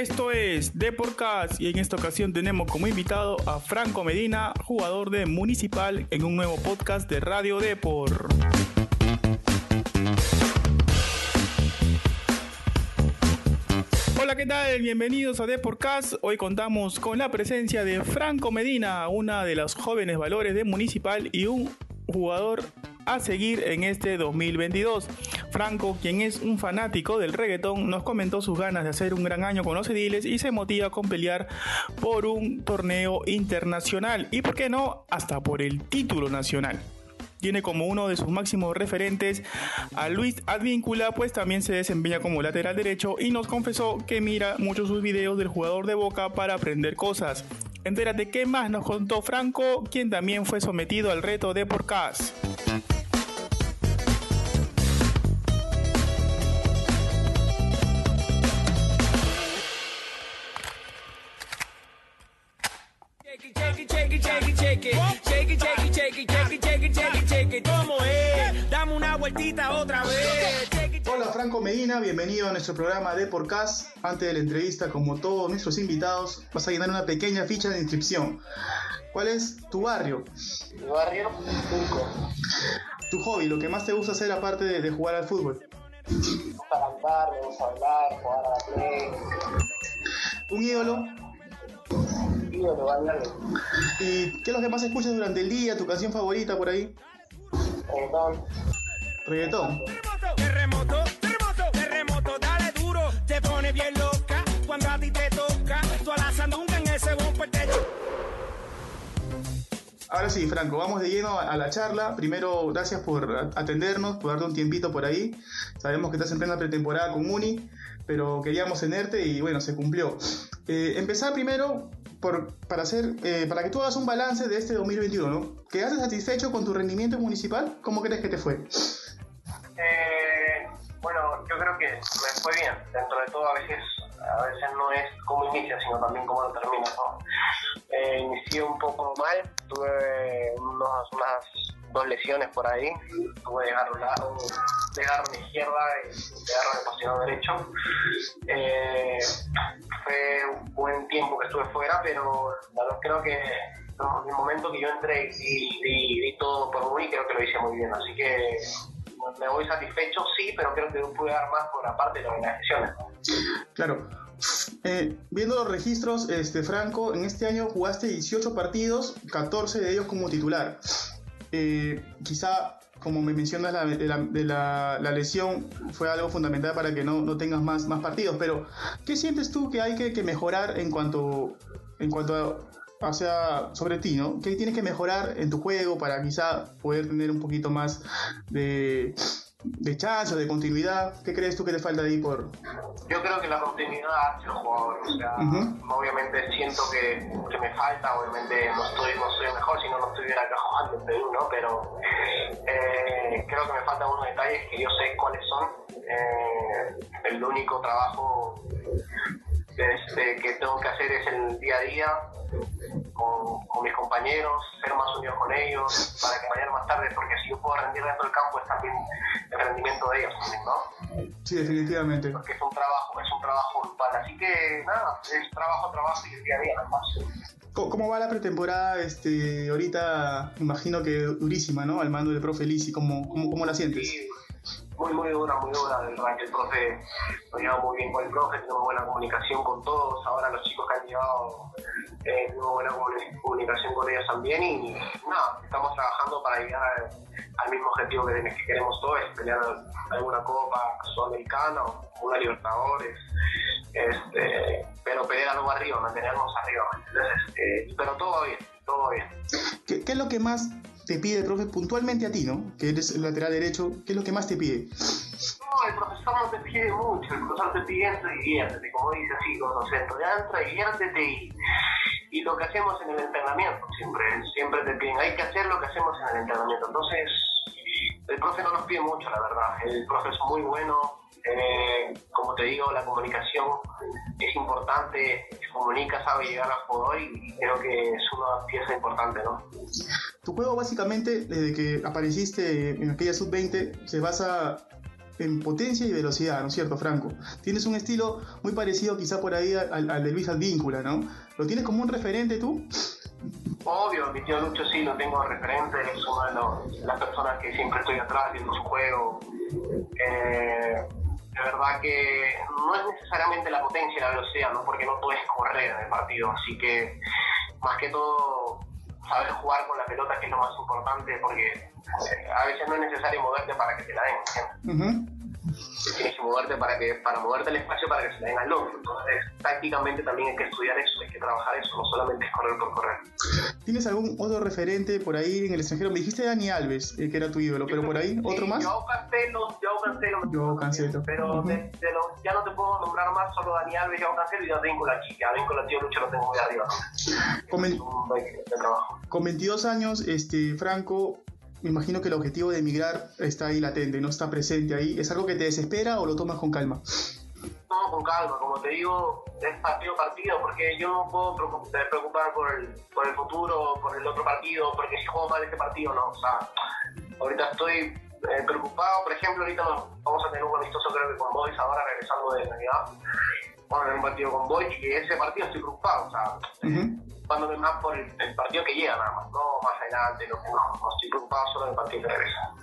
Esto es Deporcast y en esta ocasión tenemos como invitado a Franco Medina, jugador de Municipal, en un nuevo podcast de Radio Depor. Hola, ¿qué tal? Bienvenidos a Deporcast. Hoy contamos con la presencia de Franco Medina, una de los jóvenes valores de Municipal y un jugador a seguir en este 2022. Franco, quien es un fanático del reggaetón, nos comentó sus ganas de hacer un gran año con los ediles y se motiva con pelear por un torneo internacional y, por qué no, hasta por el título nacional tiene como uno de sus máximos referentes a Luis Advíncula, pues también se desempeña como lateral derecho y nos confesó que mira muchos sus videos del jugador de Boca para aprender cosas. Entérate qué más nos contó Franco, quien también fue sometido al reto de Porcas. Dame una vueltita otra vez. Hola Franco Medina, bienvenido a nuestro programa de Podcast. Antes de la entrevista, como todos nuestros invitados, vas a llenar una pequeña ficha de inscripción. ¿Cuál es tu barrio? Mi barrio, Turco. Tu hobby, lo que más te gusta hacer aparte de, de jugar al fútbol. Me gusta cantar, me gusta hablar, jugar a la play. ¿Un ídolo? ¿Y qué es lo que más escuchas durante el día? ¿Tu canción favorita por ahí? reggaetón. Reggaetón. Terremoto, terremoto, terremoto, dale duro. Te pone bien loca cuando a ti te toca. Tú a la sandunga en ese bumper te Ahora sí, Franco, vamos de lleno a la charla. Primero, gracias por atendernos, por darte un tiempito por ahí. Sabemos que estás en plena pretemporada con Muni, pero queríamos tenerte y bueno, se cumplió. Eh, empezar primero por, para, hacer, eh, para que tú hagas un balance de este 2021. ¿Quedaste satisfecho con tu rendimiento municipal? ¿Cómo crees que te fue? Eh, bueno, yo creo que me fue bien. Dentro de todo, a veces, a veces no es cómo inicia, sino también cómo lo terminas. ¿no? Eh, inicié un poco mal, tuve dos lesiones por ahí. Tuve desgarro, lado, desgarro en izquierda y desgarro en el posición derecho. Eh, fue un buen tiempo que estuve fuera, pero creo que en el momento que yo entré y di, todo por muy, creo que lo hice muy bien. Así que me voy satisfecho, sí, pero creo que pude dar más por aparte de las lesiones. Claro. Eh, viendo los registros, este, Franco, en este año jugaste 18 partidos, 14 de ellos como titular. Eh, quizá, como me mencionas, la, la, lesión fue algo fundamental para que no, no tengas más, más partidos, pero ¿qué sientes tú que hay que, que mejorar en cuanto, en cuanto a, sea, sobre ti, ¿no? ¿Qué tienes que mejorar en tu juego para quizá poder tener un poquito más de, de chance o de continuidad? ¿Qué crees tú que te falta ahí por...? Yo creo que la continuidad hacia el jugador, o sea, obviamente siento que, que me falta, obviamente no estoy, no soy mejor si no, no estuviera acá jugando en Perú, ¿no? Pero eh, creo que me faltan unos detalles que yo sé cuáles son. Eh, el único trabajo este, que tengo que hacer es el día a día con, con mis compañeros, ser más unidos con ellos, para que mañana más tarde, porque si yo puedo rendir dentro del campo es también el rendimiento de ellos también, ¿no? Sí, definitivamente. porque es un trabajo, es un trabajo grupal. Así que nada, es trabajo, trabajo y el día a día, nada más. ¿Cómo, va la pretemporada? Este, ahorita imagino que durísima, ¿no? Al mando del profe Lisi, ¿cómo, cómo, cómo la sientes? Sí, muy, muy dura, muy dura. Verdad que el profe nos lleva muy bien con el profe, tenemos buena comunicación con todos. Ahora los chicos que han llevado, eh, tenemos buena comuni- comunicación con ellos también. Y nada, estamos trabajando para llegar al, mismo objetivo que, que queremos todos, pelear alguna copa sudamericana o una Libertadores. Este, pero pelear algo arriba, mantenernos arriba. Entonces, eh, pero todo bien, todo bien. ¿Qué, qué es lo que más te pide el profe puntualmente a ti, ¿no? Que eres el lateral derecho, ¿qué es lo que más te pide? No, el profesor no te pide mucho, el profesor te pide entra y diviértete, como dice así con docente, entra y diviértete y, y lo que hacemos en el entrenamiento, siempre, siempre te piden, hay que hacer lo que hacemos en el entrenamiento, entonces el profe no nos pide mucho, la verdad, el profe es muy bueno, eh, como te digo, la comunicación es importante, se comunica, sabe llegar al jugador y creo que es una pieza importante, ¿no? Tu juego básicamente, desde que apareciste en aquella sub-20, se basa en potencia y velocidad, ¿no es cierto, Franco? Tienes un estilo muy parecido quizá por ahí al, al de Luis Advíncula, ¿no? ¿Lo tienes como un referente tú? Obvio, mi tío Lucho sí lo tengo de referente, es una de las personas que siempre estoy atrás viendo su juego. Eh, de verdad que no es necesariamente la potencia y la velocidad, ¿no? porque no puedes correr en el partido, así que más que todo saber jugar con la pelota que es lo más importante, porque eh, a veces no es necesario moverte para que te la den. Ujú. Tienes que moverte para que para moverte el espacio para que se la den al otro. Entonces, tácticamente también hay que estudiar eso, hay que trabajar eso, no solamente es correr por correr. ¿Tienes algún otro referente por ahí en el extranjero? Me dijiste Dani Alves, eh, que era tu ídolo, pero por ahí, ¿otro Sí, más? Joao Cancelo, Joao Cancelo. gusta Cancelo. Pero Ujú. de, de los, ya no te puedo nombrar más, solo Dani Alves, Joao Cancelo y David aquí. Que David la tío Lucho lo tengo muy arriba. De trabajo. Con 22 años, este, Franco, me imagino que el objetivo de emigrar está ahí latente, no está presente ahí. ¿Es algo que te desespera o lo tomas con calma? No, con calma, como te digo, es partido a partido, porque yo no puedo preocup- preocupar por el, por el futuro, por el otro partido, porque si juego mal este partido, no. O sea, ahorita estoy eh, preocupado, por ejemplo, ahorita vamos a tener un amistoso creo que con Boys ahora regresando de Navidad. Vamos a tener un partido con Boys y ese partido estoy preocupado, o sea. Ocupándome más por el, el partido que llega nada más, no más adelante, no, no, no estoy preocupado solo del partido que regresa.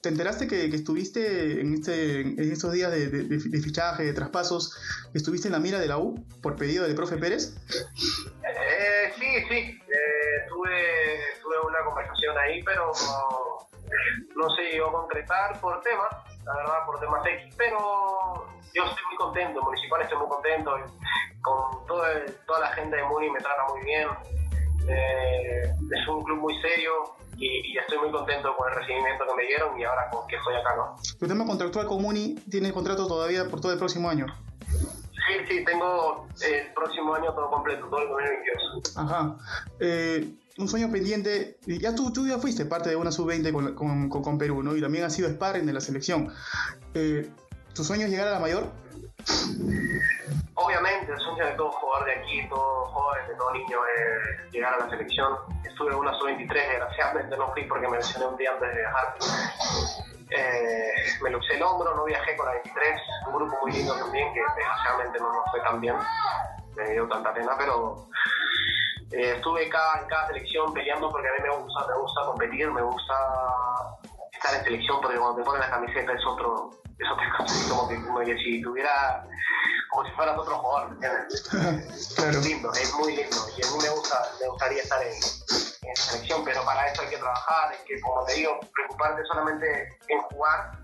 ¿Te enteraste que, que estuviste en, este, en estos días de, de- de- fichaje, de traspasos, estuviste en la mira de la U por pedido del profe Pérez? Eh, sí, sí, eh, tuve, tuve una conversación ahí, pero no, no se llegó a concretar por temas, la verdad, por temas X, pero yo estoy muy contento, municipal estoy muy contento, con todo el- toda la gente de Muni me trata muy bien, eh, es un club muy serio y, y estoy muy contento con el recibimiento que me dieron y ahora con que estoy acá, ¿no? Tu tema contractual con Muni tiene contrato todavía por todo el próximo año. Sí, sí, tengo el próximo año todo completo, todo el 2022. Ajá. Eh, un sueño pendiente. Ya tú, ya fuiste parte de una sub-20 con, con, con- con Perú, ¿no? Y también has sido sparring de la selección. Eh, ¿Tu sueño es llegar a la mayor? Obviamente, el sueño de todo jugador de aquí, todo joven, de todo niño, es llegar a la selección. Estuve en una sub-23, desgraciadamente no fui porque me lesioné un día antes de viajar. Eh, me luxé el hombro, no viajé con la 23, un grupo muy lindo también que desgraciadamente no nos fue tan bien, me dio tanta pena, pero eh, estuve cada, en cada selección peleando porque a mí me gusta, me gusta competir, me gusta estar en selección porque cuando te ponen la camiseta es otro, es otra cosa, como que, como que si tuviera, como si fueras otro jugador, ¿me entiendes? Claro. Es lindo, es muy lindo y a mí me, gusta, me gustaría estar en, en selección, pero para eso hay que trabajar, hay que, como te digo, preocuparte solamente en jugar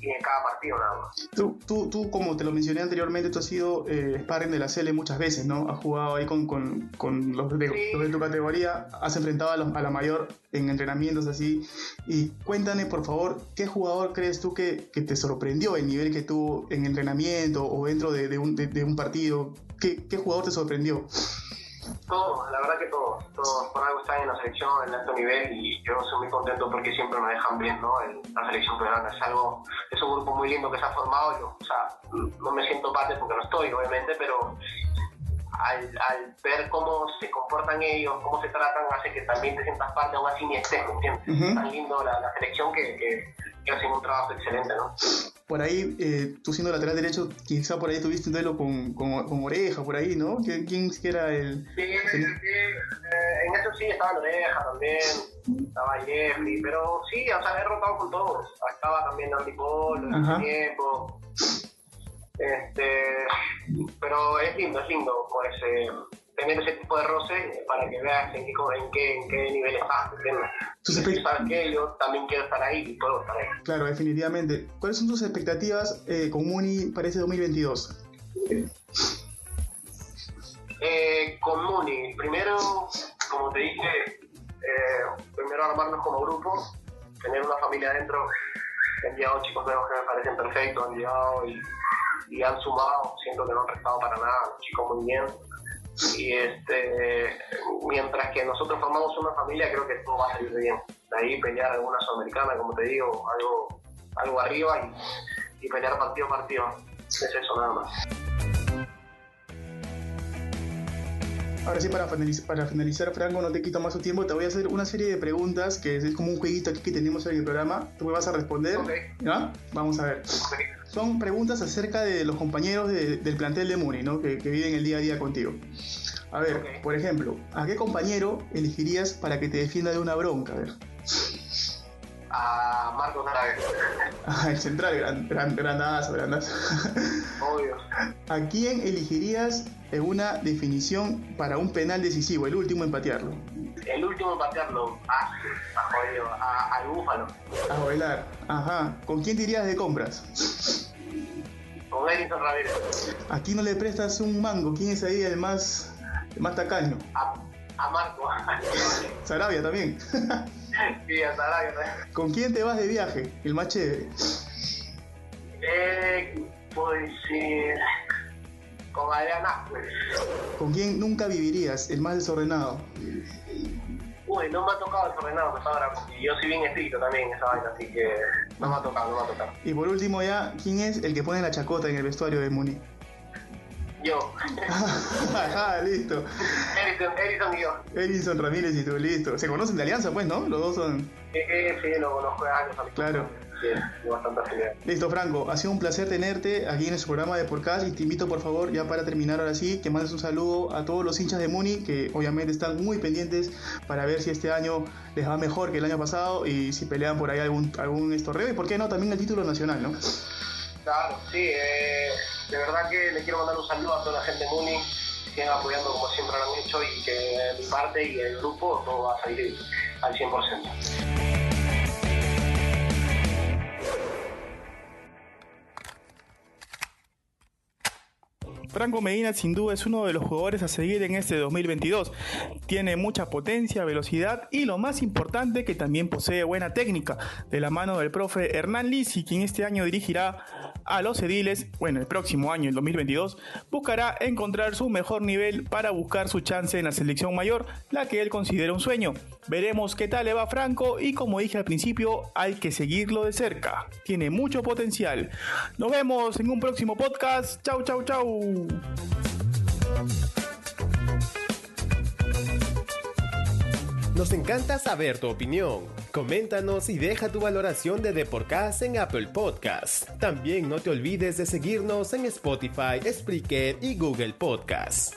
y en cada partido nada más. Tú, tú, tú, como te lo mencioné anteriormente, tú has sido eh, sparring de la CL muchas veces, ¿no? Has jugado ahí con, con, con los, de, Sí. los de tu categoría, has enfrentado a, los- a la mayor en entrenamientos así. Y cuéntame, por favor, ¿qué jugador crees tú que, que te sorprendió el nivel que tuvo en entrenamiento o dentro de, de un, de, de un partido? ¿Qué, ¿Qué jugador te sorprendió? Todos, la verdad que todos, todos por algo están en la selección en alto nivel y yo soy muy contento porque siempre me dejan bien, ¿no? En la selección peruana es algo, es un grupo muy lindo que se ha formado, yo, o sea, no me siento parte porque no estoy, obviamente, pero al, al ver cómo se comportan ellos, cómo se tratan, hace que también te sientas parte, aún así ni estés, ¿me entiendes? Ujú. Tan lindo la, la selección que, que, que hacen un trabajo excelente, ¿no? Por ahí, eh, tú siendo lateral derecho, quizá por ahí tuviste un duelo con, con, con Oreja, por ahí, ¿no? ¿Quién, quién era el...? Sí, sí, sí. Eh, en eso sí estaba Loreja también, estaba Jeffrey, pero sí, o sea, he rotado con todos. Estaba también Andy Paul en ese tiempo. Este, pero es lindo, es lindo pues, eh, tener ese tipo de roce para que veas en qué, en qué, en qué nivel estás. espe- sabes que yo también quiero estar ahí y puedo estar ahí. Claro, definitivamente. ¿Cuáles son tus expectativas eh, con Muni para este 2022? Eh, con Muni, primero, como te dije, eh, primero armarnos como grupo, tener una familia adentro. He enviado chicos nuevos que me parecen perfectos, han llegado y, y han sumado, siento que no han restado para nada, chicos muy bien. Y este, mientras que nosotros formamos una familia, creo que todo va a salir bien. De ahí pelear alguna sudamericana, como te digo, algo, algo arriba y, y pelear partido a partido. Es eso nada más. Ahora sí, para finalizar, para finalizar, Franco, no te quito más tu tiempo, te voy a hacer una serie de preguntas que es como un jueguito aquí que tenemos en el programa. Tú me vas a responder. Ok. ¿Ya? Vamos a ver. Son preguntas acerca de los compañeros de- del plantel de Muni, ¿no? Que, que viven el día a día contigo. A ver, por ejemplo, ¿a qué compañero elegirías para que te defienda de una bronca? A ver. A Marcos Aragón. Ah, el central, gran, gran, grandazo, grandazo. Obvio. ¿A quién elegirías en una definición para un penal decisivo, el último en patearlo? El último en patearlo. Ah, a jodido. A, al Búfalo. A bailar. Ajá. ¿Con quién te irías de compras? Con Edison Ramírez. ¿A quién no le prestas un mango? ¿Quién es ahí el más, el más tacaño? A, a Marco. Sarabia también. sí, a Sarabia también. ¿Con quién te vas de viaje? El más chévere. Eh, puedo decir. Con Adrián. ¿Con quién nunca vivirías? El más desordenado. Uy, no me ha tocado desordenado pues ahora, yo soy bien estricto también en esa vaina, así que no me ha tocado, no me ha tocado. Y por último ya, ¿quién es el que pone la chacota en el vestuario de Muni? Yo, Ajá, listo. Edison, Edison y yo. Edison Ramírez y tú, listo. Se conocen de alianza, pues, ¿no? Los dos son... Eh, eh, sí, lo conozco de años. Claro. Bastante afinidad. Listo, Franco. Ha sido un placer tenerte aquí en nuestro programa de Podcast y te invito, por favor, ya para terminar ahora sí, que mandes un saludo a todos los hinchas de Muni que obviamente están muy pendientes para ver si este año les va mejor que el año pasado y si pelean por ahí algún, algún estorreo y por qué no, también el título nacional, ¿no? Claro, sí, eh, de verdad que le quiero mandar un saludo a toda la gente de Muni, que sigan apoyando como siempre lo han hecho y que de mi parte y el grupo todo va a salir al 100%. Franco Medina sin duda es uno de los jugadores a seguir en este 2022. Tiene mucha potencia, velocidad y lo más importante que también posee buena técnica. De la mano del profe Hernán Lisi, quien este año dirigirá a los ediles, bueno, el próximo año, el 2022, buscará encontrar su mejor nivel para buscar su chance en la selección mayor, la que él considera un sueño. Veremos qué tal le va Franco y como dije al principio, hay que seguirlo de cerca. Tiene mucho potencial. Nos vemos en un próximo podcast. Chau, chau, chau. Nos encanta saber tu opinión. Coméntanos y deja tu valoración de The Podcast en Apple Podcast. También no te olvides de seguirnos en Spotify, Spreaker y Google Podcast.